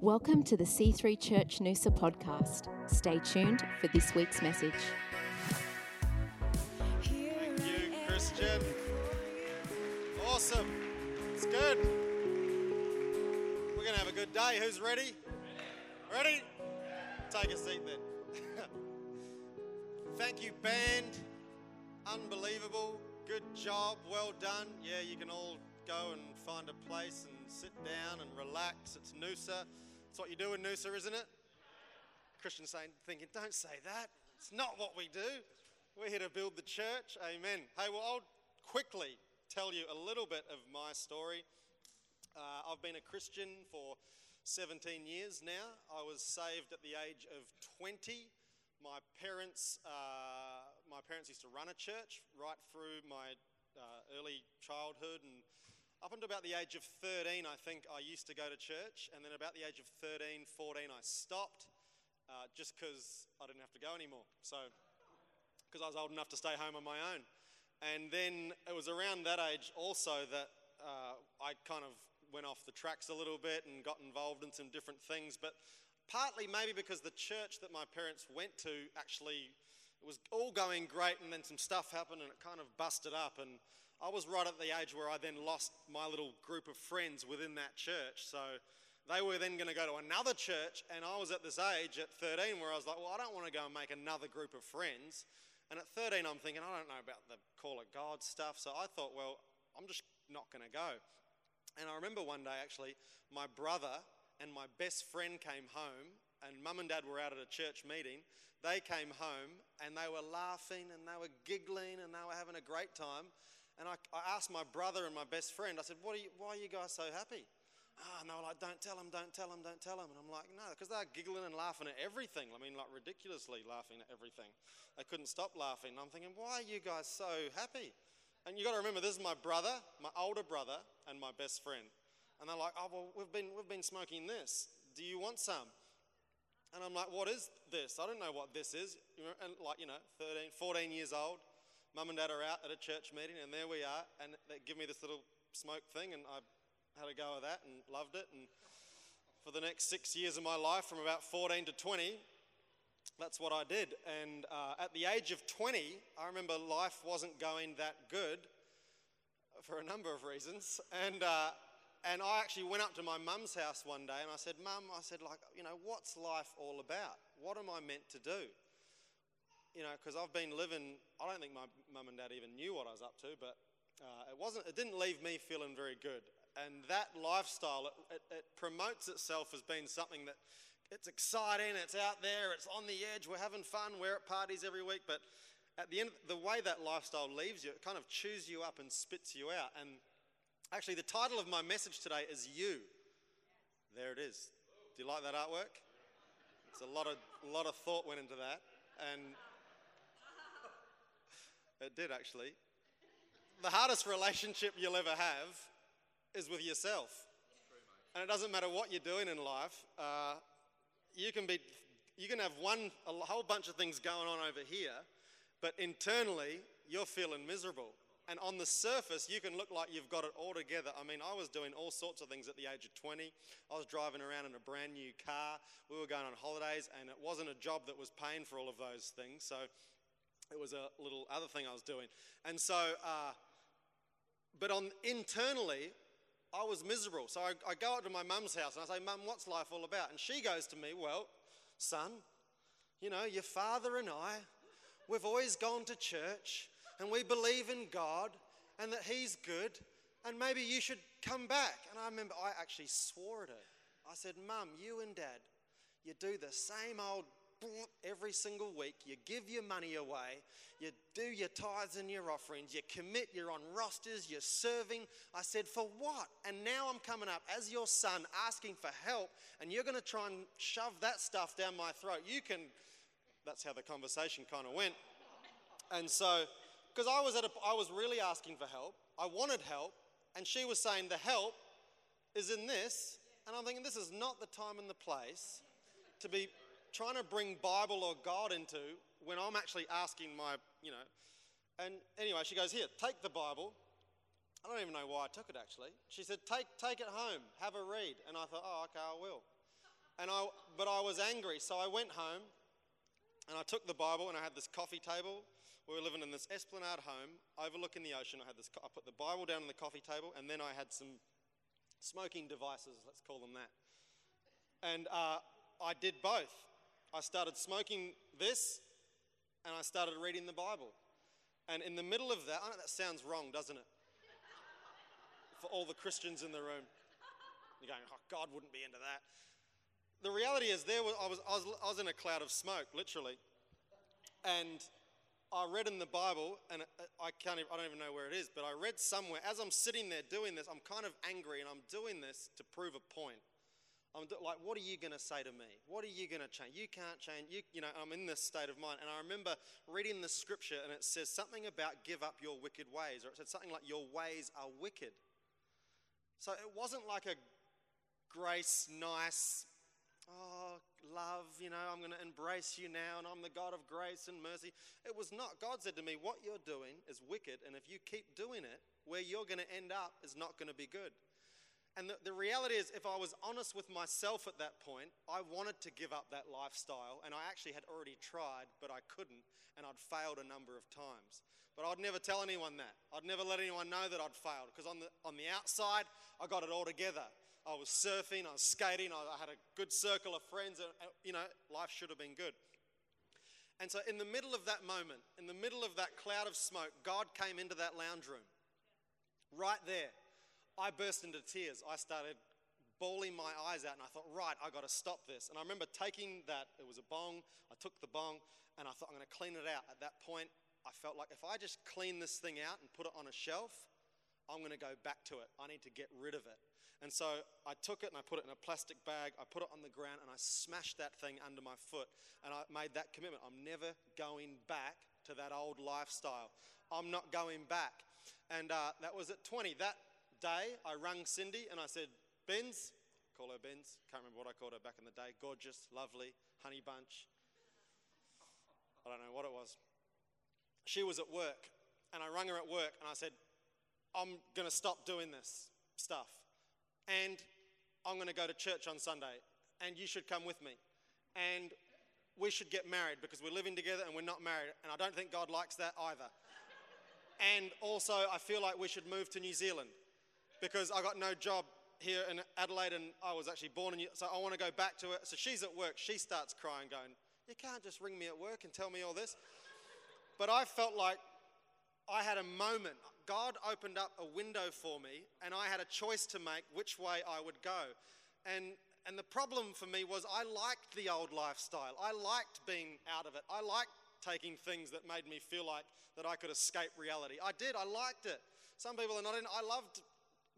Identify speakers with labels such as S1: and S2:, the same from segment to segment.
S1: Welcome to the C3 Church Noosa podcast. Stay tuned for this week's message.
S2: Thank you, Christian. Awesome. It's good. We're going to have a good day. Who's ready? Ready? Take a seat then. Thank you, band. Unbelievable. Good job. Well done. Yeah, you can all go and find a place and sit down and relax. It's Noosa. It's what you do in Noosa, isn't it? Christian saying, thinking, don't say that. It's not what we do. We're here to build the church. Amen. Hey, well, I'll quickly tell you a little bit of my story. Uh, I've been a Christian for 17 years now. I was saved at the age of 20. My parents, uh, my parents used to run a church right through my uh, early childhood and up until about the age of 13, I think I used to go to church. And then about the age of 13, 14, I stopped uh, just because I didn't have to go anymore. So, because I was old enough to stay home on my own. And then it was around that age also that uh, I kind of went off the tracks a little bit and got involved in some different things. But partly maybe because the church that my parents went to actually it was all going great, and then some stuff happened and it kind of busted up. And I was right at the age where I then lost my little group of friends within that church. So they were then going to go to another church, and I was at this age at 13 where I was like, well, I don't want to go and make another group of friends. And at 13, I'm thinking, I don't know about the call of God stuff. So I thought, well, I'm just not going to go. And I remember one day actually, my brother and my best friend came home, and mum and dad were out at a church meeting. They came home and they were laughing and they were giggling and they were having a great time. And I, I asked my brother and my best friend, I said, what are you, Why are you guys so happy? Ah, and they were like, Don't tell them, don't tell them, don't tell them. And I'm like, No, because they're giggling and laughing at everything. I mean, like ridiculously laughing at everything. They couldn't stop laughing. And I'm thinking, Why are you guys so happy? And you've got to remember, this is my brother, my older brother, and my best friend. And they're like, Oh, well, we've been, we've been smoking this. Do you want some? And I'm like, What is this? I don't know what this is. And like, you know, 13, 14 years old mum and dad are out at a church meeting, and there we are, and they give me this little smoke thing, and I had a go of that and loved it. And for the next six years of my life, from about 14 to 20, that's what I did. And uh, at the age of 20, I remember life wasn't going that good for a number of reasons. And, uh, and I actually went up to my mum's house one day and I said, Mum, I said, like, you know, what's life all about? What am I meant to do? You know, because I've been living, I don't think my mum and dad even knew what I was up to, but uh, it, wasn't, it didn't leave me feeling very good. And that lifestyle, it, it, it promotes itself as being something that it's exciting, it's out there, it's on the edge, we're having fun, we're at parties every week, but at the end, the way that lifestyle leaves you, it kind of chews you up and spits you out. And actually, the title of my message today is You. There it is. Do you like that artwork? It's a lot of, lot of thought went into that. And it did actually. The hardest relationship you'll ever have is with yourself. And it doesn't matter what you're doing in life. Uh, you can be, you can have one, a whole bunch of things going on over here, but internally you're feeling miserable. And on the surface, you can look like you've got it all together. I mean, I was doing all sorts of things at the age of 20. I was driving around in a brand new car. We were going on holidays, and it wasn't a job that was paying for all of those things. So it was a little other thing I was doing. And so, uh, but on internally, I was miserable. So I, I go up to my mum's house and I say, Mum, what's life all about? And she goes to me, Well, son, you know, your father and I, we've always gone to church and we believe in God and that He's good and maybe you should come back. And I remember I actually swore at her. I said, Mum, you and Dad, you do the same old every single week. You give your money away. You do your tithes and your offerings. You commit. You're on rosters. You're serving. I said, For what? And now I'm coming up as your son asking for help, and you're going to try and shove that stuff down my throat. You can. That's how the conversation kind of went. And so, because I was at a, I was really asking for help. I wanted help, and she was saying the help is in this, and I'm thinking this is not the time and the place to be trying to bring Bible or God into when I'm actually asking my, you know. And anyway, she goes, Here, take the Bible. I don't even know why I took it actually. She said, Take, take it home, have a read. And I thought, Oh, okay, I will. And I, but I was angry, so I went home and I took the Bible and I had this coffee table. We were living in this esplanade home overlooking the ocean. I had this. I put the Bible down on the coffee table, and then I had some smoking devices. Let's call them that. And uh, I did both. I started smoking this, and I started reading the Bible. And in the middle of that, I know that sounds wrong, doesn't it? For all the Christians in the room, you're going, "Oh, God wouldn't be into that." the reality is there was, I, was, I, was, I was in a cloud of smoke, literally. And I read in the Bible, and uh, I, can't even, I don't even know where it is, but I read somewhere, as I'm sitting there doing this, I'm kind of angry and I'm doing this to prove a point. I'm like, what are you going to say to me? What are you going to change? You can't change. You, you know, I'm in this state of mind. And I remember reading the scripture, and it says something about give up your wicked ways, or it said something like, your ways are wicked. So it wasn't like a grace, nice, oh, love, you know, I'm going to embrace you now and I'm the God of grace and mercy. It was not. God said to me, what you're doing is wicked, and if you keep doing it, where you're going to end up is not going to be good. And the, the, reality is, if I was honest with myself at that point, I wanted to give up that lifestyle, and I actually had already tried, but I couldn't, and I'd failed a number of times. But I'd never tell anyone that. I'd never let anyone know that I'd failed, because on the, on the outside, I got it all together. I was surfing, I was skating, I had a good circle of friends, and, you know, life should have been good. And so, in the middle of that moment, in the middle of that cloud of smoke, God came into that lounge room. Right there, I burst into tears. I started bawling my eyes out, and I thought, right, I got to stop this. And I remember taking that, it was a bong, I took the bong, and I thought, I'm going to clean it out. At that point, I felt like if I just clean this thing out and put it on a shelf, I'm going to go back to it. I need to get rid of it. And so I took it and I put it in a plastic bag, I put it on the ground, and I smashed that thing under my foot. And I made that commitment I'm never going back to that old lifestyle. I'm not going back. And uh, that was at 20. That day, I rang Cindy and I said, Benz, call her Benz, can't remember what I called her back in the day, gorgeous, lovely, honey bunch. I don't know what it was. She was at work, and I rang her at work and I said, I'm going to stop doing this stuff and I'm going to go to church on Sunday, and you should come with me. And we should get married because we're living together and we're not married, and I don't think God likes that either. and also, I feel like we should move to New Zealand because I got no job here in Adelaide, and I was actually born in, so I want to go back to it. So she's at work, she starts crying, going, You can't just ring me at work and tell me all this. But I felt like I had a moment. God opened up a window for me, and I had a choice to make which way I would go. And, and the problem for me was I liked the old lifestyle. I liked being out of it. I liked taking things that made me feel like that I could escape reality. I did. I liked it. Some people are not in. I loved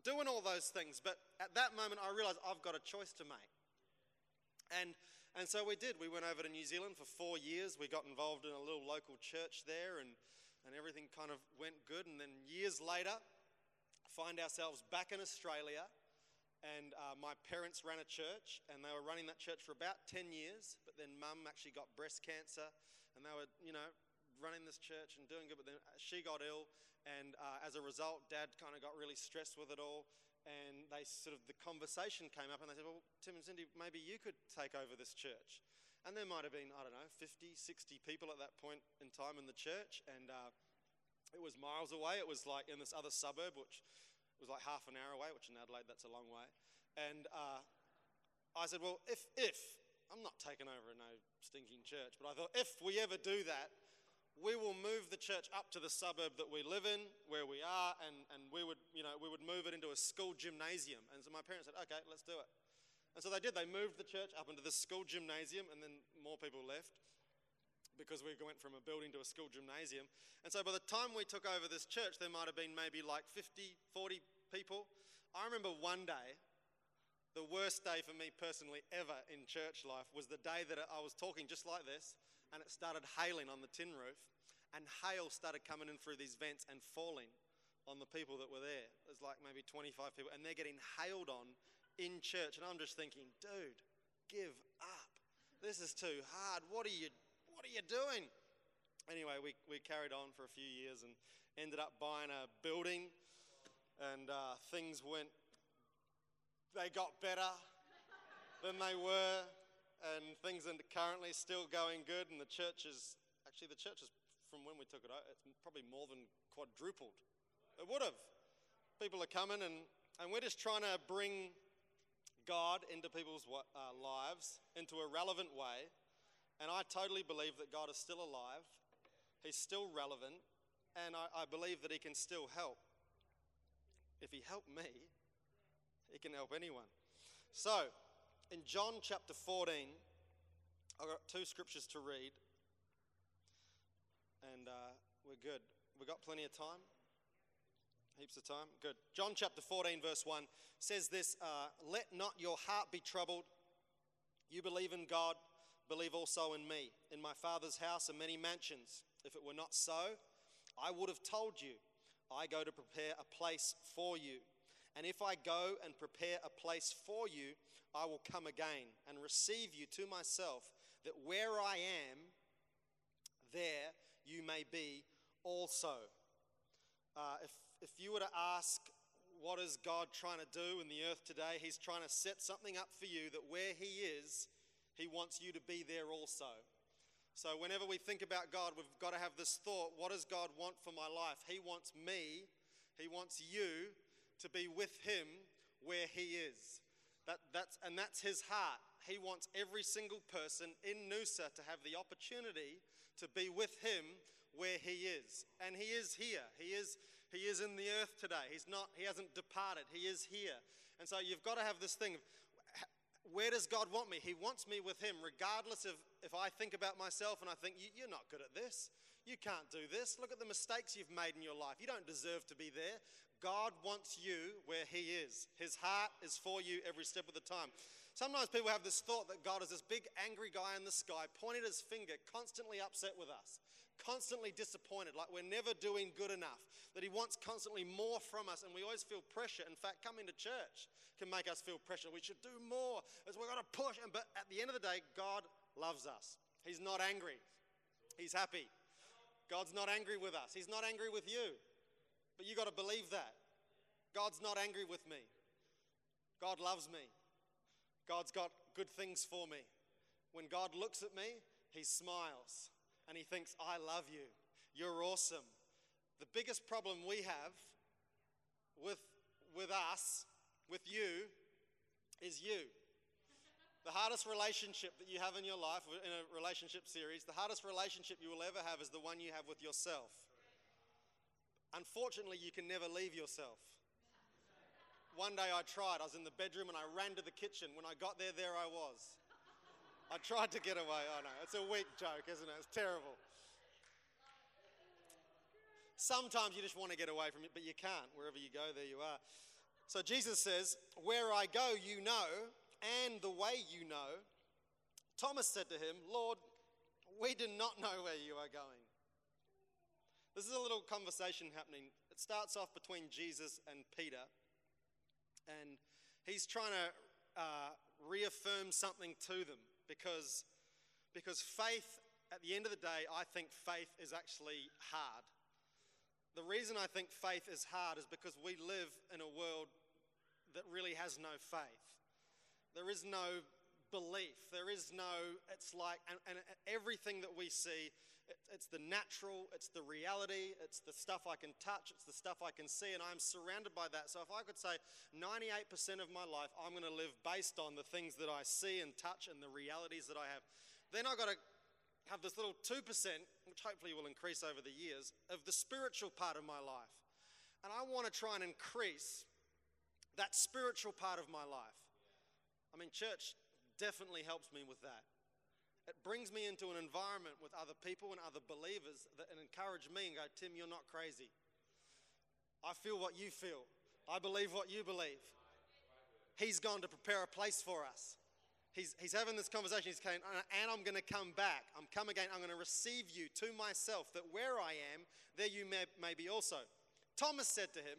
S2: doing all those things, but at that moment I realized I've got a choice to make. And and so we did. We went over to New Zealand for four years. We got involved in a little local church there, and and everything kind of went good. And then years later, find ourselves back in Australia. And uh, my parents ran a church, and they were running that church for about 10 years. But then mum actually got breast cancer, and they were, you know, running this church and doing good. But then she got ill, and uh, as a result, dad kind of got really stressed with it all. And they sort of, the conversation came up, and they said, Well, Tim and Cindy, maybe you could take over this church. And there might have been, I don't know, 50, 60 people at that point in time in the church. And uh, it was miles away. It was like in this other suburb, which was like half an hour away, which in Adelaide, that's a long way. And uh, I said, well, if, if, I'm not taking over a no stinking church, but I thought if we ever do that, we will move the church up to the suburb that we live in, where we are, and, and we would, you know, we would move it into a school gymnasium. And so my parents said, okay, let's do it. And so they did. They moved the church up into the school gymnasium, and then more people left because we went from a building to a school gymnasium. And so by the time we took over this church, there might have been maybe like 50, 40 people. I remember one day, the worst day for me personally ever in church life was the day that I was talking just like this, and it started hailing on the tin roof, and hail started coming in through these vents and falling on the people that were there. There's like maybe 25 people, and they're getting hailed on in church. And I'm just thinking, dude, give up. This is too hard. What are you, what are you doing? Anyway, we, we carried on for a few years and ended up buying a building, and uh, things went, they got better. than they were, and things are currently still going good. And the church is actually the church is from when we took it, out, it's probably more than quadrupled. It would have. People are coming, and, and we're just trying to bring God into people's uh, lives into a relevant way. And I totally believe that God is still alive, He's still relevant, and I, I believe that He can still help. If He helped me, He can help anyone. So, in John chapter 14, I've got two scriptures to read, and uh, we're good. We've got plenty of time. Heaps of time. Good. John chapter 14, verse 1 says this uh, Let not your heart be troubled. You believe in God, believe also in me. In my Father's house are many mansions. If it were not so, I would have told you. I go to prepare a place for you. And if I go and prepare a place for you, I will come again and receive you to myself, that where I am, there you may be also. Uh, if if you were to ask, what is God trying to do in the earth today? He's trying to set something up for you that where He is, He wants you to be there also. So, whenever we think about God, we've got to have this thought what does God want for my life? He wants me, He wants you to be with Him where He is. That, that's, and that's His heart. He wants every single person in Noosa to have the opportunity to be with Him where He is. And He is here. He is he is in the earth today. He's not, he hasn't departed. He is here. And so you've got to have this thing of where does God want me? He wants me with Him, regardless of if I think about myself and I think, you're not good at this. You can't do this. Look at the mistakes you've made in your life. You don't deserve to be there. God wants you where He is. His heart is for you every step of the time. Sometimes people have this thought that God is this big angry guy in the sky, pointing his finger, constantly upset with us constantly disappointed, like we're never doing good enough, that He wants constantly more from us, and we always feel pressure. In fact, coming to church can make us feel pressure. We should do more, as we've got to push. But at the end of the day, God loves us. He's not angry, He's happy. God's not angry with us, He's not angry with you. But you got to believe that. God's not angry with me. God loves me. God's got good things for me. When God looks at me, He smiles and he thinks, I love you. You're awesome. The biggest problem we have with, with us, with you, is you. The hardest relationship that you have in your life, in a relationship series, the hardest relationship you will ever have is the one you have with yourself. Unfortunately, you can never leave yourself. One day I tried, I was in the bedroom and I ran to the kitchen. When I got there, there I was. I tried to get away. I know. It's a weak joke, isn't it? It's terrible. Sometimes you just want to get away from it, but you can't. Wherever you go, there you are. So Jesus says, Where I go, you know, and the way you know. Thomas said to him, Lord, we do not know where you are going. This is a little conversation happening. It starts off between Jesus and Peter, and he's trying to uh, reaffirm something to them because, because faith, at the end of the day, I think faith is actually hard. The reason I think faith is hard is because we live in a world that really has no faith. There is no belief. There is no, it's like, and, and everything that we see, it, it's the natural, it's the reality, it's the stuff I can touch, it's the stuff I can see, and I'm surrounded by that. So if I could say 98% of my life, I'm going to live based on the things that I see and touch and the realities that I have, then I've got to have this little 2%, which hopefully will increase over the years, of the spiritual part of my life. And I want to try and increase that spiritual part of my life. I mean, church definitely helps me with that. It brings me into an environment with other people and other believers that encourage me and go, Tim, you're not crazy. I feel what you feel. I believe what you believe. He's gone to prepare a place for us. He's, he's having this conversation. He's saying, uh, and I'm going to come back. I'm coming again. I'm going to receive you to myself, that where I am, there you may, may be also. Thomas said to him,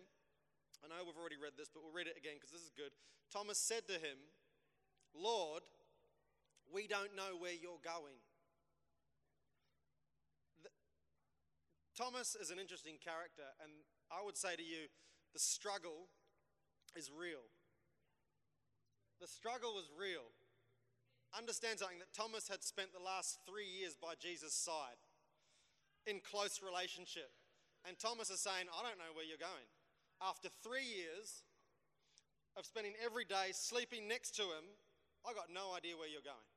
S2: I know we've already read this, but we'll read it again because this is good. Thomas said to him, Lord, we don't know where you're going. The, Thomas is an interesting character, and I would say to you, the struggle is real. The struggle is real. understand something that Thomas had spent the last three years by Jesus' side in close relationship. And Thomas is saying, I don't know where you're going. After three years of spending every day sleeping next to him, I got no idea where you're going.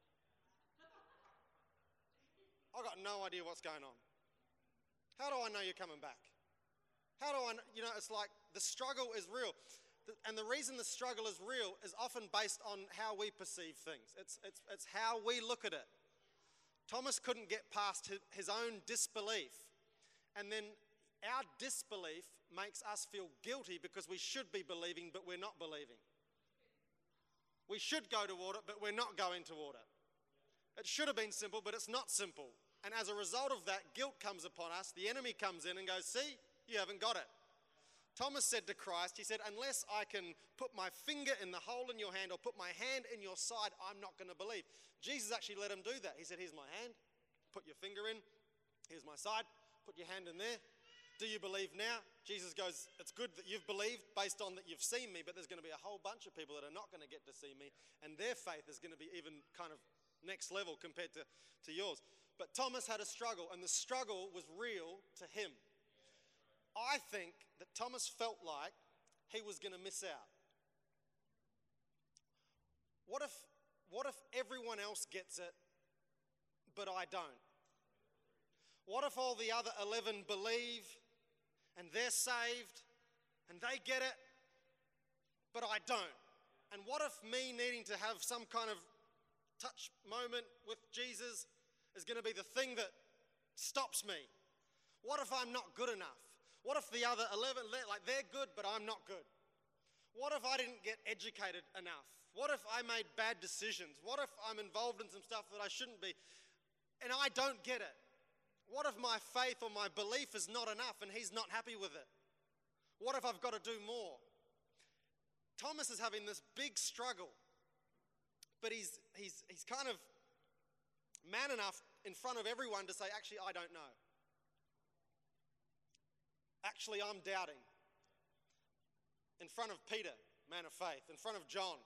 S2: I got no idea what's going on. How do I know you're coming back? How do I, know? you know, it's like the struggle is real. And the reason the struggle is real is often based on how we perceive things, it's, it's, it's how we look at it. Thomas couldn't get past his, his own disbelief. And then our disbelief makes us feel guilty because we should be believing, but we're not believing. We should go toward it, but we're not going toward it. It should have been simple, but it's not simple. And as a result of that, guilt comes upon us. The enemy comes in and goes, See, you haven't got it. Thomas said to Christ, He said, Unless I can put my finger in the hole in your hand or put my hand in your side, I'm not going to believe. Jesus actually let him do that. He said, Here's my hand, put your finger in, here's my side, put your hand in there. Do you believe now? Jesus goes, It's good that you've believed based on that you've seen me, but there's going to be a whole bunch of people that are not going to get to see me, and their faith is going to be even kind of next level compared to, to yours. But Thomas had a struggle, and the struggle was real to him. I think that Thomas felt like he was going to miss out. What if, what if everyone else gets it, but I don't? What if all the other 11 believe and they're saved and they get it, but I don't? And what if me needing to have some kind of touch moment with Jesus is going to be the thing that stops me? What if I'm not good enough? What if the other 11, like they're good, but I'm not good? What if I didn't get educated enough? What if I made bad decisions? What if I'm involved in some stuff that I shouldn't be and I don't get it? What if my faith or my belief is not enough and he's not happy with it? What if I've got to do more? Thomas is having this big struggle, but he's, he's, he's kind of man enough in front of everyone to say, Actually, I don't know. Actually, I'm doubting. In front of Peter, man of faith, in front of John.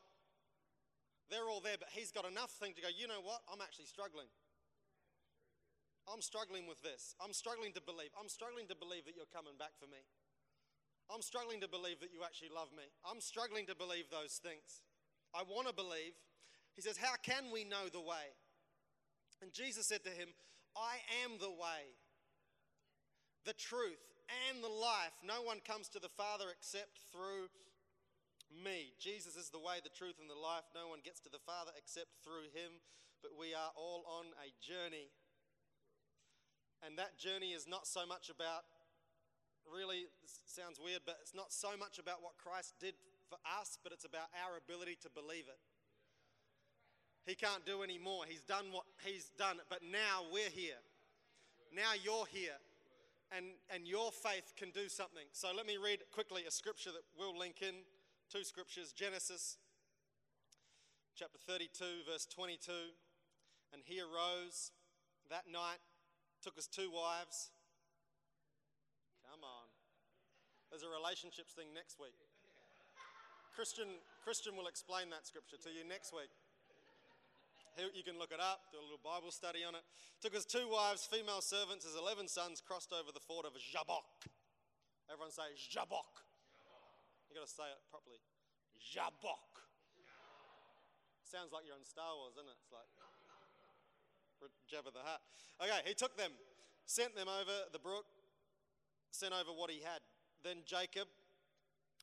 S2: They're all there, but he's got enough thing to go, you know what? I'm actually struggling. I'm struggling with this. I'm struggling to believe. I'm struggling to believe that you're coming back for me. I'm struggling to believe that you actually love me. I'm struggling to believe those things. I want to believe. He says, How can we know the way? And Jesus said to him, I am the way, the truth, and the life. No one comes to the Father except through me. Jesus is the way, the truth, and the life. No one gets to the Father except through him. But we are all on a journey. And that journey is not so much about, really, sounds weird, but it's not so much about what Christ did for us, but it's about our ability to believe it. He can't do any more. He's done what he's done, but now we're here. Now you're here and, and your faith can do something. So let me read quickly a scripture that we'll link in. Two scriptures Genesis chapter 32, verse 22. And he arose that night, took us two wives. Come on. There's a relationships thing next week. Christian, Christian will explain that scripture to you next week. You can look it up, do a little Bible study on it. Took us two wives, female servants, his 11 sons crossed over the ford of Jabbok. Everyone say Jabbok. you got to say it properly. Jabbok. Sounds like you're in Star Wars, doesn't it? It's like Jabba the Hutt. Okay, he took them, sent them over the brook, sent over what he had. Then Jacob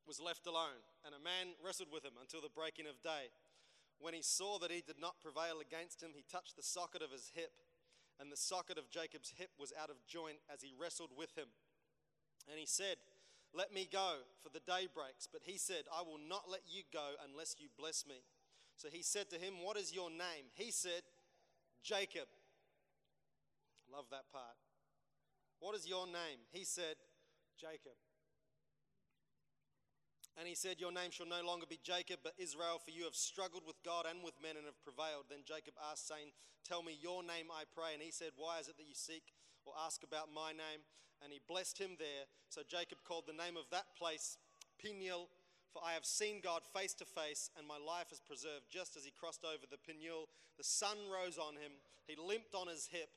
S2: was left alone, and a man wrestled with him until the breaking of day. When he saw that he did not prevail against him, he touched the socket of his hip, and the socket of Jacob's hip was out of joint as he wrestled with him. And he said, Let me go, for the day breaks. But he said, I will not let you go unless you bless me. So he said to him, What is your name? He said, Jacob. Love that part. What is your name? He said, Jacob. And he said, Your name shall no longer be Jacob, but Israel, for you have struggled with God and with men and have prevailed. Then Jacob asked, saying, Tell me your name, I pray. And he said, Why is it that you seek or ask about my name? And he blessed him there. So Jacob called the name of that place Peniel, For I have seen God face to face, and my life is preserved just as he crossed over the Peniel. The sun rose on him, he limped on his hip.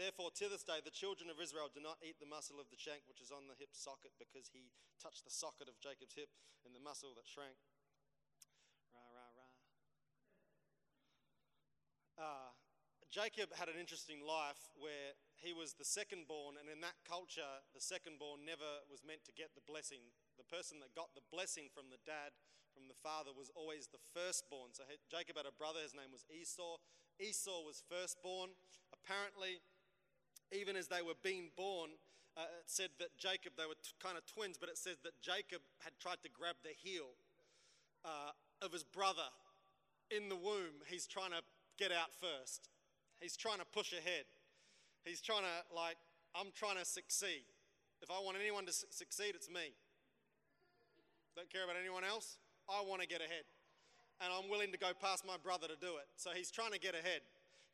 S2: Therefore, to this day, the children of Israel do not eat the muscle of the shank which is on the hip socket, because he touched the socket of Jacob's hip and the muscle that shrank. Rah, rah, rah. Uh, Jacob had an interesting life where he was the second born, and in that culture, the second born never was meant to get the blessing the person that got the blessing from the dad, from the father, was always the firstborn. So Jacob had a brother, his name was Esau. Esau was firstborn. Apparently, even as they were being born, uh, it said that Jacob, they were t- kind of twins, but it says that Jacob had tried to grab the heel uh, of his brother in the womb. He's trying to get out first, he's trying to push ahead. He's trying to, like, I'm trying to succeed. If I want anyone to su- succeed, it's me. Don't care about anyone else. I want to get ahead. And I'm willing to go past my brother to do it. So he's trying to get ahead.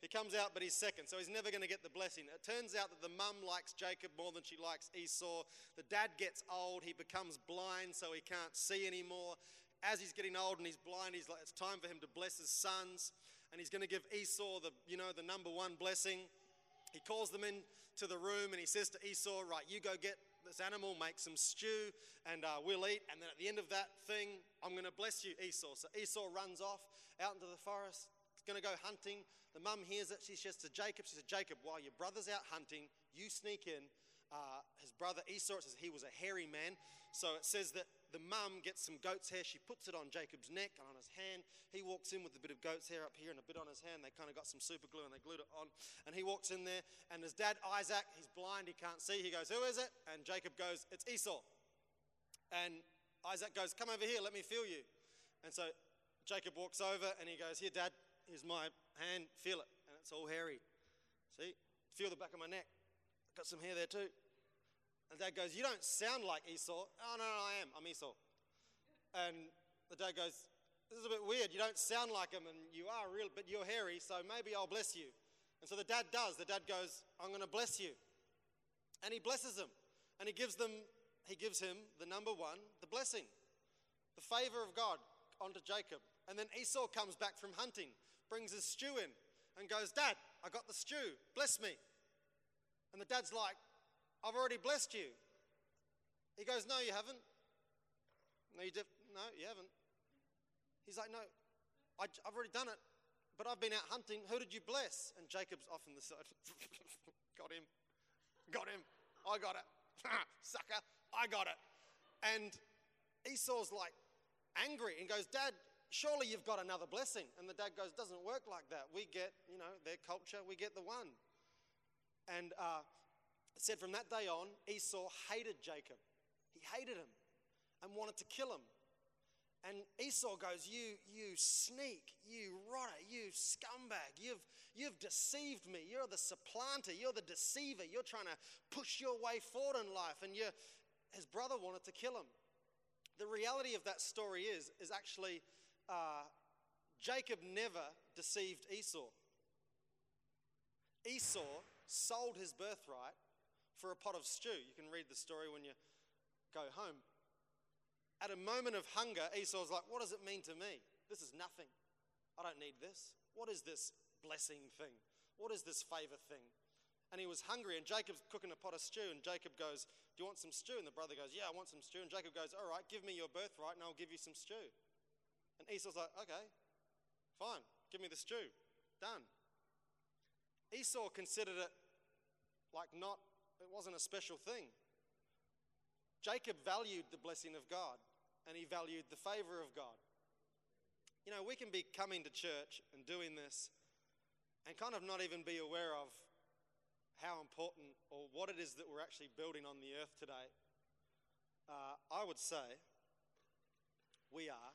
S2: He comes out, but he's second, so he's never going to get the blessing. It turns out that the mum likes Jacob more than she likes Esau. The dad gets old, he becomes blind, so he can't see anymore. As he's getting old and he's blind, he's like, it's time for him to bless his sons, and he's going to give Esau the, you know, the number one blessing. He calls them into the room and he says to Esau, Right, you go get this animal, make some stew, and uh, we'll eat. And then at the end of that thing, I'm going to bless you, Esau. So Esau runs off out into the forest. Going to go hunting. The mum hears it. She says to Jacob, She says, Jacob, while your brother's out hunting, you sneak in. Uh, his brother Esau, says he was a hairy man. So it says that the mum gets some goat's hair. She puts it on Jacob's neck and on his hand. He walks in with a bit of goat's hair up here and a bit on his hand. They kind of got some super glue and they glued it on. And he walks in there, and his dad, Isaac, he's blind, he can't see. He goes, Who is it? And Jacob goes, It's Esau. And Isaac goes, Come over here, let me feel you. And so Jacob walks over and he goes, Here, dad, here's my hand, feel it. And it's all hairy. See? Feel the back of my neck. Got some hair there too. And dad goes, You don't sound like Esau. Oh, no, no, I am. I'm Esau. And the dad goes, This is a bit weird. You don't sound like him, and you are real, but you're hairy, so maybe I'll bless you. And so the dad does. The dad goes, I'm going to bless you. And he blesses him. And he gives them, he gives him the number one, the blessing, the favor of God onto Jacob. And then Esau comes back from hunting, brings his stew in, and goes, Dad, I got the stew. Bless me. And the dad's like, I've already blessed you. He goes, No, you haven't. No, you, def- no, you haven't. He's like, No, I, have already done it, but I've been out hunting. Who did you bless? And Jacob's off on the side. got him. Got him. I got it. Sucker. I got it. And Esau's like angry and goes, Dad, surely you've got another blessing. And the dad goes, Doesn't work like that. We get, you know, their culture, we get the one. And uh, it said from that day on, Esau hated Jacob. He hated him and wanted to kill him. And Esau goes, You, you sneak, you rotter, you scumbag, you've, you've deceived me. You're the supplanter, you're the deceiver. You're trying to push your way forward in life. And you his brother wanted to kill him. The reality of that story is, is actually uh, Jacob never deceived Esau. Esau sold his birthright for a pot of stew. You can read the story when you go home. At a moment of hunger, Esau's like, What does it mean to me? This is nothing. I don't need this. What is this blessing thing? What is this favor thing? And he was hungry, and Jacob's cooking a pot of stew, and Jacob goes, Do you want some stew? And the brother goes, Yeah, I want some stew. And Jacob goes, All right, give me your birthright, and I'll give you some stew. And Esau's like, Okay, fine, give me the stew. Done. Esau considered it like not it wasn't a special thing. Jacob valued the blessing of God and he valued the favor of God. You know, we can be coming to church and doing this and kind of not even be aware of how important or what it is that we're actually building on the earth today. Uh, I would say we are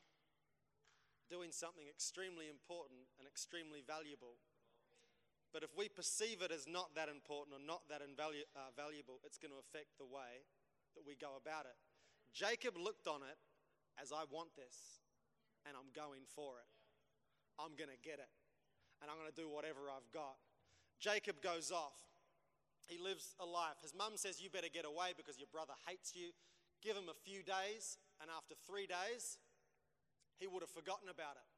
S2: doing something extremely important and extremely valuable but if we perceive it as not that important or not that invalu- uh, valuable, it's going to affect the way that we go about it. Jacob looked on it as I want this, and I'm going for it. I'm going to get it, and I'm going to do whatever I've got. Jacob goes off. He lives a life. His mum says, You better get away because your brother hates you. Give him a few days, and after three days, he would have forgotten about it.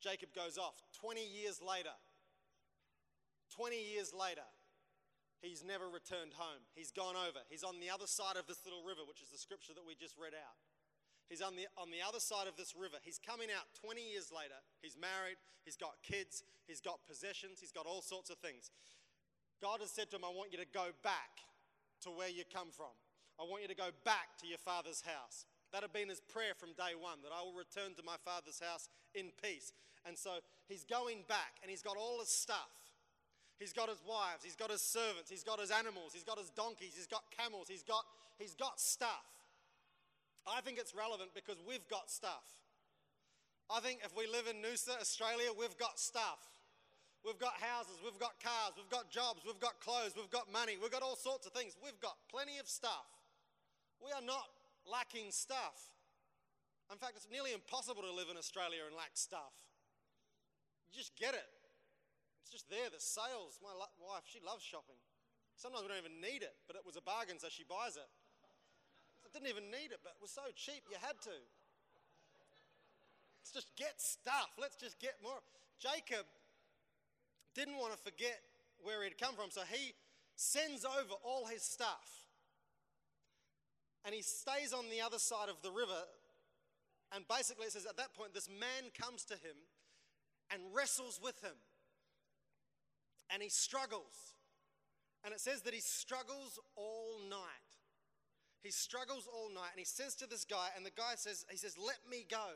S2: Jacob goes off. 20 years later, 20 years later, he's never returned home. He's gone over. He's on the other side of this little river, which is the scripture that we just read out. He's on the, on the other side of this river. He's coming out 20 years later. He's married. He's got kids. He's got possessions. He's got all sorts of things. God has said to him, I want you to go back to where you come from. I want you to go back to your father's house. That had been his prayer from day one that I will return to my father's house in peace. And so he's going back and he's got all his stuff. He's got his wives, he's got his servants, he's got his animals, he's got his donkeys, he's got camels, he's got, he's got stuff. I think it's relevant because we've got stuff. I think if we live in Noosa, Australia, we've got stuff. We've got houses, we've got cars, we've got jobs, we've got clothes, we've got money, we've got all sorts of things. We've got plenty of stuff. We are not lacking stuff. In fact, it's nearly impossible to live in Australia and lack stuff. You just get it. It's just there, the sales. My wife, she loves shopping. Sometimes we don't even need it, but it was a bargain, so she buys it. I didn't even need it, but it was so cheap, you had to. Let's just get stuff. Let's just get more. Jacob didn't want to forget where he'd come from, so he sends over all his stuff. And he stays on the other side of the river. And basically, it says at that point, this man comes to him and wrestles with him and he struggles. And it says that he struggles all night. He struggles all night and he says to this guy, and the guy says, he says, let me go.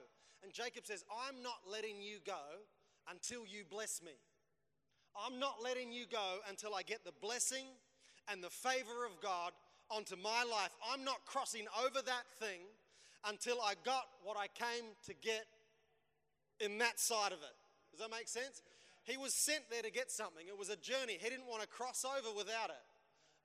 S2: And Jacob says, I'm not letting you go until you bless me. I'm not letting you go until I get the blessing and the favor of God onto my life. I'm not crossing over that thing until I got what I came to get in that side of it. Does that make sense? He was sent there to get something. It was a journey. He didn't want to cross over without it.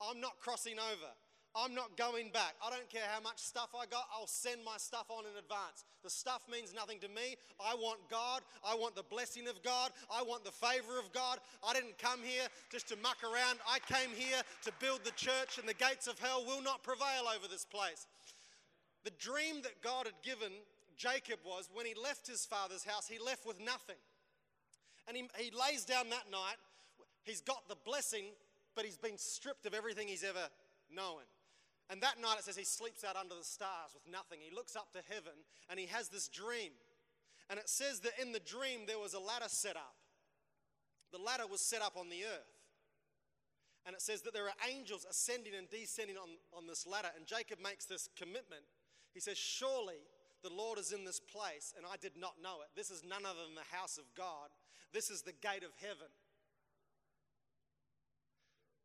S2: I'm not crossing over. I'm not going back. I don't care how much stuff I got, I'll send my stuff on in advance. The stuff means nothing to me. I want God. I want the blessing of God. I want the favor of God. I didn't come here just to muck around. I came here to build the church, and the gates of hell will not prevail over this place. The dream that God had given Jacob was when he left his father's house, he left with nothing. And he, he lays down that night. He's got the blessing, but he's been stripped of everything he's ever known. And that night it says he sleeps out under the stars with nothing. He looks up to heaven and he has this dream. And it says that in the dream there was a ladder set up. The ladder was set up on the earth. And it says that there are angels ascending and descending on, on this ladder. And Jacob makes this commitment. He says, Surely the Lord is in this place, and I did not know it. This is none other than the house of God. This is the gate of heaven.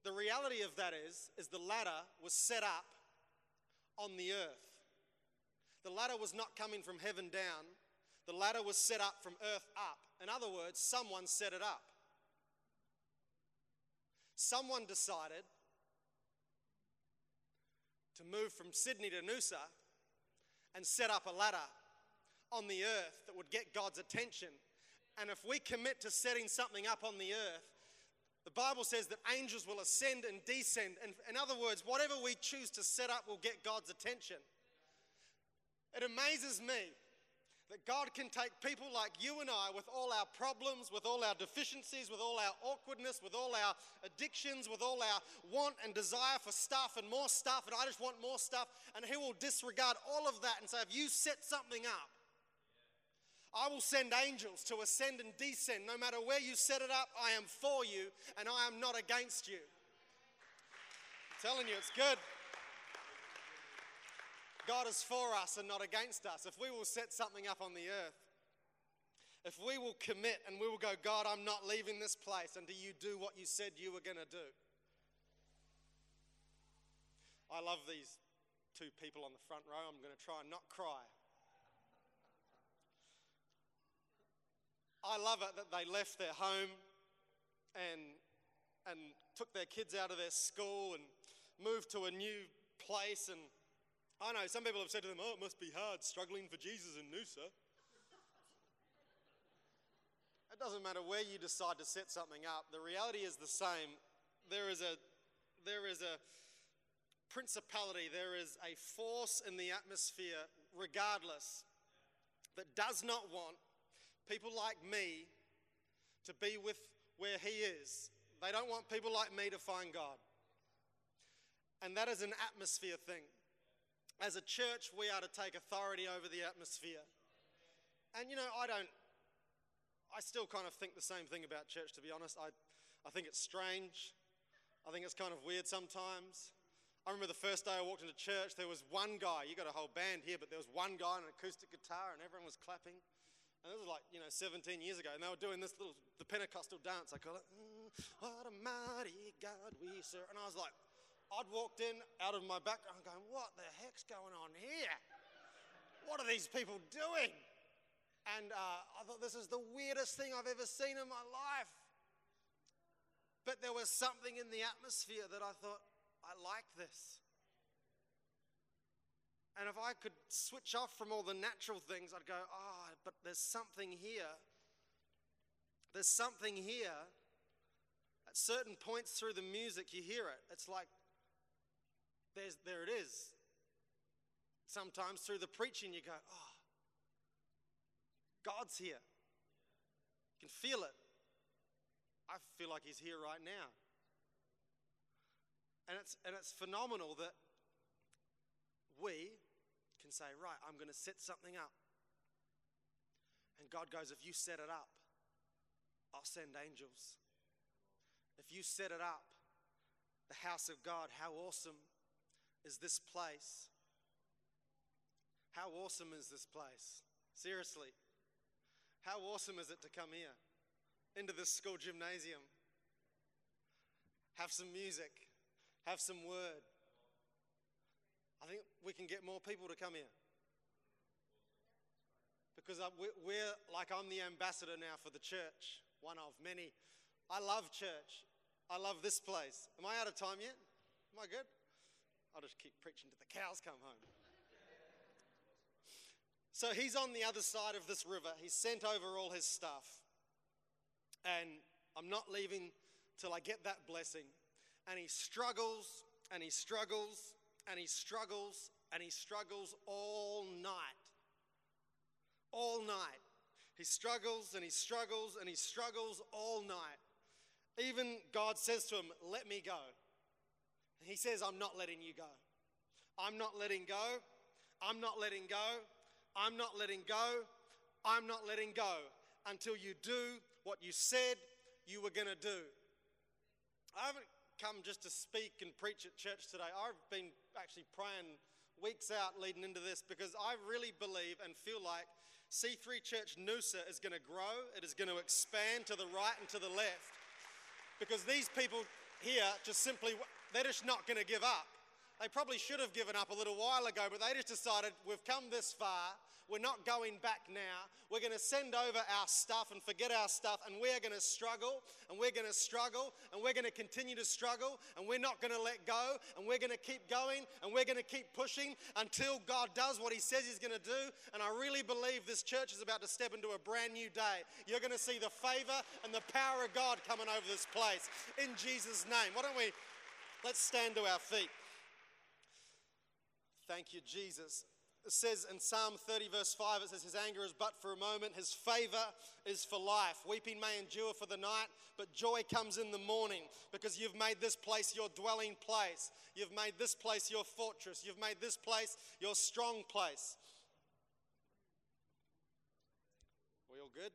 S2: The reality of that is, is the ladder was set up on the earth. The ladder was not coming from heaven down. The ladder was set up from earth up. In other words, someone set it up. Someone decided to move from Sydney to Noosa and set up a ladder on the earth that would get God's attention and if we commit to setting something up on the earth, the Bible says that angels will ascend and descend. And in other words, whatever we choose to set up will get God's attention. It amazes me that God can take people like you and I, with all our problems, with all our deficiencies, with all our awkwardness, with all our addictions, with all our want and desire for stuff and more stuff, and I just want more stuff, and He will disregard all of that and say, If you set something up, I will send angels to ascend and descend. No matter where you set it up, I am for you and I am not against you. I'm telling you, it's good. God is for us and not against us. If we will set something up on the earth, if we will commit and we will go, God, I'm not leaving this place until you do what you said you were going to do. I love these two people on the front row. I'm going to try and not cry. I love it that they left their home and, and took their kids out of their school and moved to a new place. And I know some people have said to them, oh, it must be hard struggling for Jesus in Noosa. It doesn't matter where you decide to set something up, the reality is the same. There is a, there is a principality, there is a force in the atmosphere, regardless that does not want people like me to be with where He is. They don't want people like me to find God. And that is an atmosphere thing. As a church, we are to take authority over the atmosphere. And you know, I don't, I still kind of think the same thing about church, to be honest. I, I think it's strange. I think it's kind of weird sometimes. I remember the first day I walked into church, there was one guy, you got a whole band here, but there was one guy on an acoustic guitar and everyone was clapping. And this was like, you know, 17 years ago. And they were doing this little, the Pentecostal dance, I call it. Mm, what a mighty God we serve. And I was like, I'd walked in out of my background going, what the heck's going on here? What are these people doing? And uh, I thought, this is the weirdest thing I've ever seen in my life. But there was something in the atmosphere that I thought, I like this. And if I could switch off from all the natural things, I'd go, oh, but there's something here. There's something here. At certain points through the music, you hear it. It's like, there's, there it is. Sometimes through the preaching, you go, oh, God's here. You can feel it. I feel like He's here right now. And it's, and it's phenomenal that we can say, right, I'm going to set something up. And God goes, if you set it up, I'll send angels. If you set it up, the house of God, how awesome is this place? How awesome is this place? Seriously. How awesome is it to come here into this school gymnasium? Have some music, have some word, I think we can get more people to come here. Because we're like, I'm the ambassador now for the church, one of many. I love church. I love this place. Am I out of time yet? Am I good? I'll just keep preaching till the cows come home. So he's on the other side of this river. He's sent over all his stuff. And I'm not leaving till I get that blessing. And he struggles and he struggles and he struggles and he struggles all night. All night. He struggles and he struggles and he struggles all night. Even God says to him, Let me go. And he says, I'm not letting you go. I'm not letting go. I'm not letting go. I'm not letting go. I'm not letting go until you do what you said you were going to do. I haven't come just to speak and preach at church today. I've been actually praying weeks out leading into this because I really believe and feel like C3 Church Noosa is going to grow, it is going to expand to the right and to the left. Because these people here just simply, they're just not going to give up. They probably should have given up a little while ago, but they just decided we've come this far. We're not going back now. We're going to send over our stuff and forget our stuff, and we're going to struggle, and we're going to struggle, and we're going to continue to struggle, and we're not going to let go, and we're going to keep going, and we're going to keep pushing until God does what He says He's going to do. And I really believe this church is about to step into a brand new day. You're going to see the favor and the power of God coming over this place in Jesus' name. Why don't we let's stand to our feet? Thank you, Jesus says in Psalm 30, verse 5, it says, His anger is but for a moment, His favor is for life. Weeping may endure for the night, but joy comes in the morning because you've made this place your dwelling place. You've made this place your fortress. You've made this place your strong place. We all good?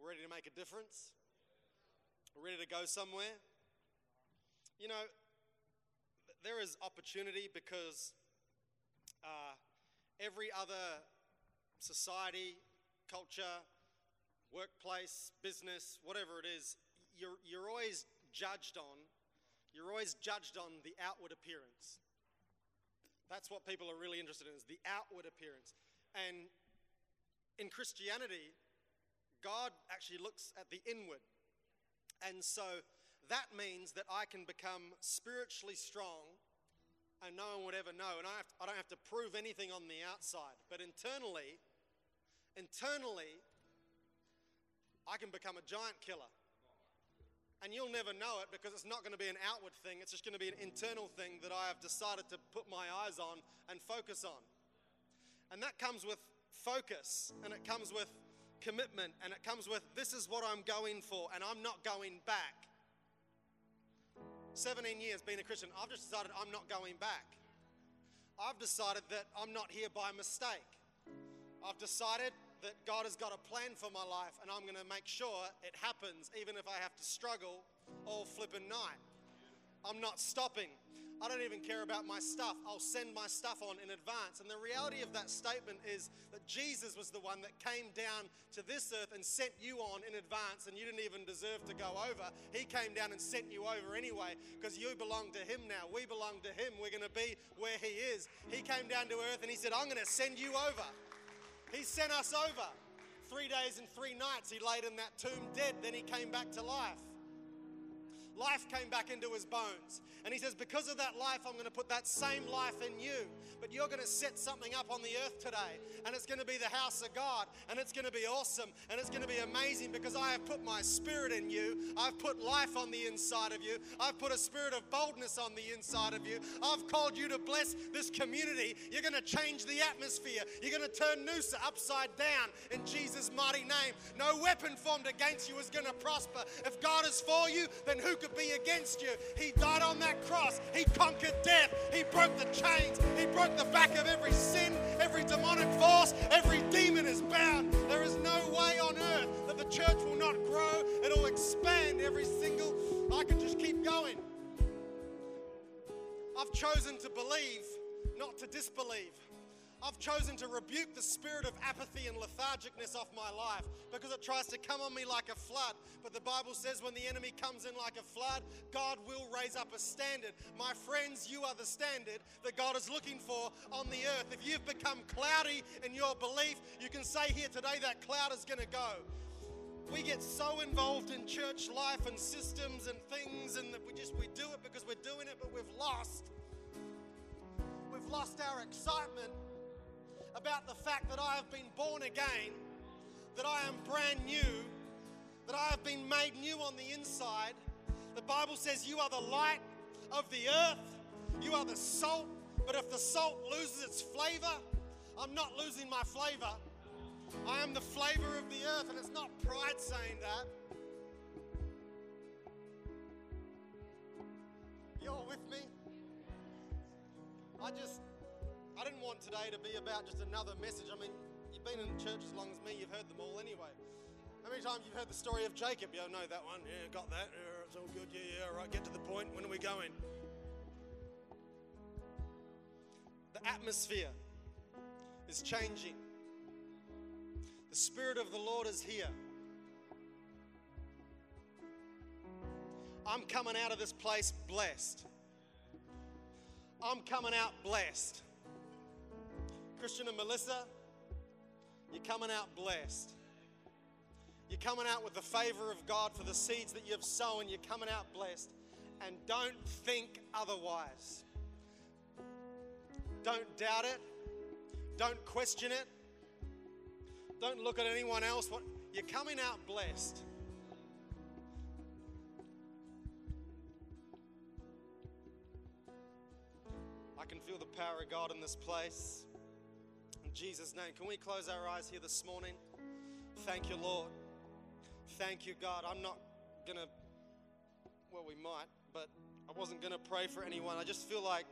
S2: We're ready to make a difference? We're ready to go somewhere? You know, there is opportunity because uh, every other society, culture, workplace, business, whatever it is, you're, you're always judged on, you're always judged on the outward appearance. That's what people are really interested in, is the outward appearance. And in Christianity, God actually looks at the inward. And so that means that I can become spiritually strong and no one would ever know. And I, to, I don't have to prove anything on the outside. But internally, internally, I can become a giant killer. And you'll never know it because it's not going to be an outward thing, it's just going to be an internal thing that I have decided to put my eyes on and focus on. And that comes with focus and it comes with commitment and it comes with this is what I'm going for and I'm not going back. 17 years being a Christian, I've just decided I'm not going back. I've decided that I'm not here by mistake. I've decided that God has got a plan for my life and I'm going to make sure it happens even if I have to struggle all flippin' night. I'm not stopping. I don't even care about my stuff. I'll send my stuff on in advance. And the reality of that statement is that Jesus was the one that came down to this earth and sent you on in advance, and you didn't even deserve to go over. He came down and sent you over anyway because you belong to Him now. We belong to Him. We're going to be where He is. He came down to earth and He said, I'm going to send you over. He sent us over. Three days and three nights He laid in that tomb dead, then He came back to life life came back into his bones. And he says, Because of that life, I'm going to put that same life in you. But you're going to set something up on the earth today. And it's going to be the house of God. And it's going to be awesome. And it's going to be amazing because I have put my spirit in you. I've put life on the inside of you. I've put a spirit of boldness on the inside of you. I've called you to bless this community. You're going to change the atmosphere. You're going to turn Noosa upside down in Jesus' mighty name. No weapon formed against you is going to prosper. If God is for you, then who be against you? He died on that cross. He conquered death. He broke the chains. He broke the back of every sin, every demonic force, every demon is bound. There is no way on earth that the church will not grow. It'll expand every single. I can just keep going. I've chosen to believe, not to disbelieve. I've chosen to rebuke the spirit of apathy and lethargicness off my life because it tries to come on me like a flood. But the Bible says when the enemy comes in like a flood, God will raise up a standard. My friends, you are the standard that God is looking for on the earth. If you've become cloudy in your belief, you can say here today that cloud is going to go. We get so involved in church life and systems and things, and that we just we do it because we're doing it, but we've lost. We've lost our excitement about the fact that I have been born again, that I am brand new, that I have been made new on the inside. The Bible says you are the light of the earth, you are the salt, but if the salt loses its flavor, I'm not losing my flavor. I am the flavor of the earth, and it's not pride saying that. You're with me? I just I didn't want today to be about just another message. I mean, you've been in church as long as me, you've heard them all anyway. How many times you've heard the story of Jacob? Yeah, know that one. Yeah, got that. Yeah, it's all good. Yeah, yeah, all right. Get to the point. When are we going? The atmosphere is changing. The Spirit of the Lord is here. I'm coming out of this place blessed. I'm coming out blessed. Christian and Melissa, you're coming out blessed. You're coming out with the favor of God for the seeds that you've sown. You're coming out blessed. And don't think otherwise. Don't doubt it. Don't question it. Don't look at anyone else. You're coming out blessed. I can feel the power of God in this place. Jesus' name. Can we close our eyes here this morning? Thank you, Lord. Thank you, God. I'm not going to, well, we might, but I wasn't going to pray for anyone. I just feel like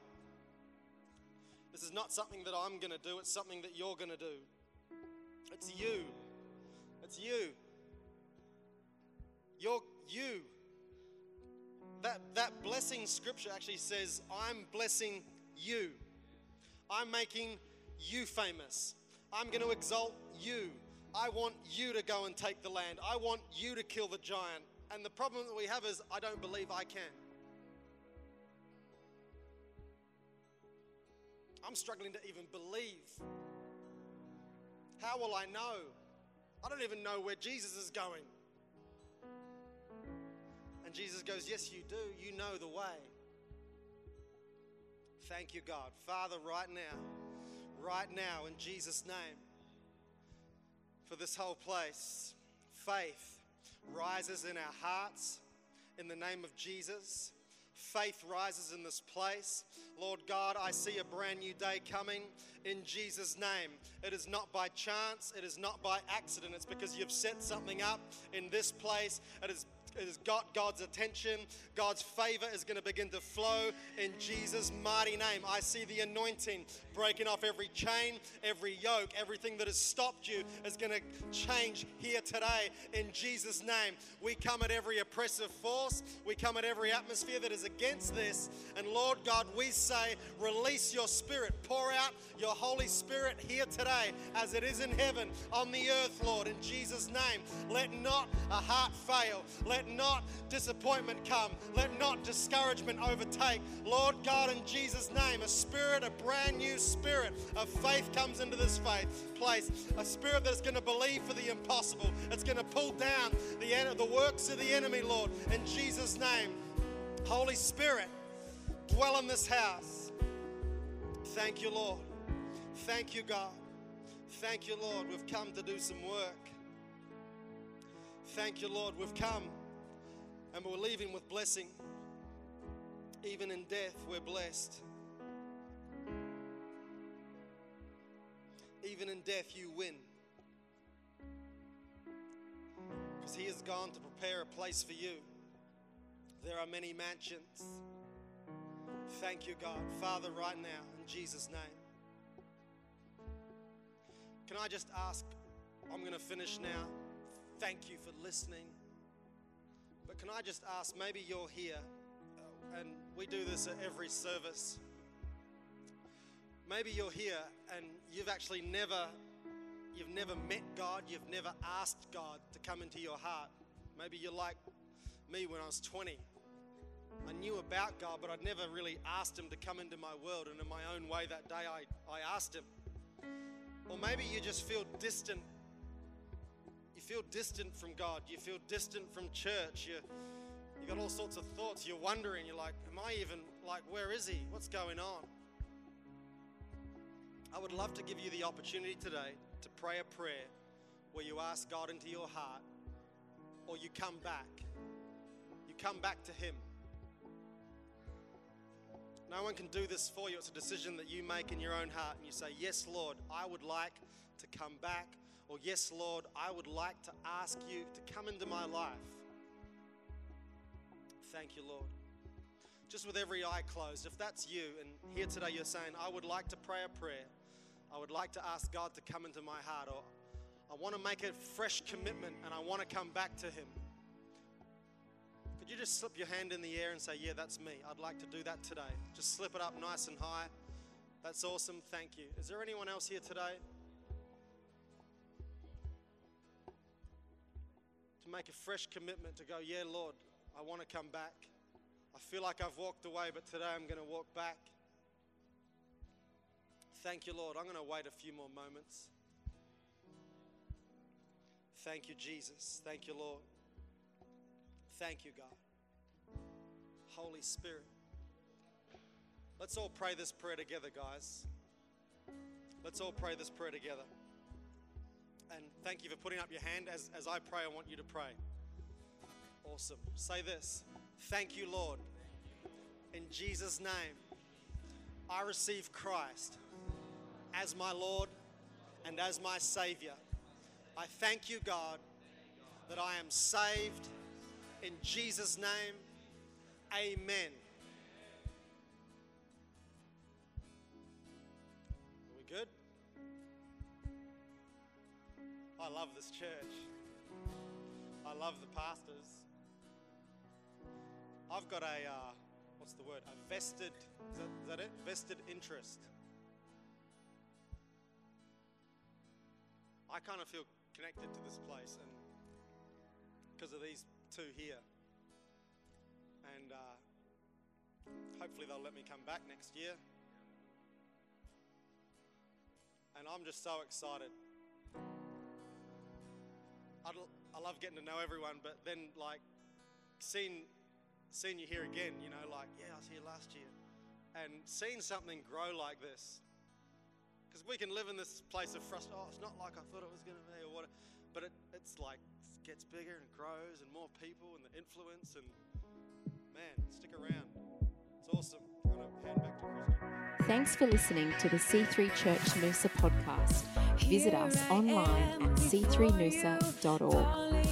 S2: this is not something that I'm going to do, it's something that you're going to do. It's you. It's you. You're you. That, that blessing scripture actually says, I'm blessing you. I'm making you famous. I'm going to exalt you. I want you to go and take the land. I want you to kill the giant. And the problem that we have is, I don't believe I can. I'm struggling to even believe. How will I know? I don't even know where Jesus is going. And Jesus goes, Yes, you do. You know the way. Thank you, God. Father, right now right now in Jesus' name for this whole place. Faith rises in our hearts in the name of Jesus. faith rises in this place. Lord God, I see a brand new day coming in Jesus' name. It is not by chance, it is not by accident. It's because you've set something up in this place. It is it has got God's attention. God's favor is going to begin to flow in Jesus' mighty name. I see the anointing breaking off every chain, every yoke, everything that has stopped you is going to change here today in Jesus' name. We come at every oppressive force, we come at every atmosphere that is against this. And Lord God, we say, release your spirit, pour out your Holy Spirit here today as it is in heaven on the earth, Lord, in Jesus' name. Let not a heart fail. Let not disappointment come. Let not discouragement overtake. Lord God, in Jesus' name, a spirit, a brand new spirit of faith comes into this faith place. A spirit that's going to believe for the impossible. It's going to pull down the, the works of the enemy, Lord, in Jesus' name. Holy Spirit, dwell in this house. Thank you, Lord. Thank you, God. Thank you, Lord. We've come to do some work. Thank you, Lord. We've come and we're leaving with blessing. Even in death, we're blessed. Even in death, you win. Because He has gone to prepare a place for you. There are many mansions. Thank you, God. Father, right now, in Jesus' name. Can I just ask? I'm going to finish now. Thank you for listening. But can I just ask? Maybe you're here, uh, and we do this at every service. Maybe you're here and you've actually never you've never met God, you've never asked God to come into your heart. Maybe you're like me when I was 20. I knew about God, but I'd never really asked Him to come into my world, and in my own way that day I, I asked Him. Or maybe you just feel distant. You feel distant from God. You feel distant from church. You, you got all sorts of thoughts. You're wondering, you're like, Am I even, like, where is He? What's going on? I would love to give you the opportunity today to pray a prayer where you ask God into your heart or you come back. You come back to Him. No one can do this for you. It's a decision that you make in your own heart and you say, Yes, Lord, I would like to come back. Or, Yes, Lord, I would like to ask you to come into my life. Thank you, Lord. Just with every eye closed, if that's you and here today you're saying, I would like to pray a prayer, I would like to ask God to come into my heart, or I want to make a fresh commitment and I want to come back to Him. Could you just slip your hand in the air and say, Yeah, that's me? I'd like to do that today. Just slip it up nice and high. That's awesome. Thank you. Is there anyone else here today? To make a fresh commitment to go, Yeah, Lord, I want to come back. I feel like I've walked away, but today I'm going to walk back. Thank you, Lord. I'm going to wait a few more moments. Thank you, Jesus. Thank you, Lord. Thank you, God. Holy Spirit. Let's all pray this prayer together, guys. Let's all pray this prayer together. And thank you for putting up your hand. As, as I pray, I want you to pray. Awesome. Say this Thank you, Lord. In Jesus' name, I receive Christ as my Lord and as my Savior. I thank you, God, that I am saved. In Jesus' name, amen. Are we good? I love this church. I love the pastors. I've got a, uh, what's the word? A vested, is that, is that it? Vested interest. I kind of feel connected to this place and because of these two here. And uh, hopefully they'll let me come back next year. And I'm just so excited. I'd, I love getting to know everyone, but then like seeing seeing you here again, you know, like yeah, I was here last year, and seeing something grow like this. Because we can live in this place of frustration. Oh, it's not like I thought it was going to be, or what. But it, it's like it gets bigger and grows, and more people, and the influence, and man, stick around. It's awesome.
S1: Thanks for listening to the C3 Church Noosa podcast. Visit us online at c3noosa.org.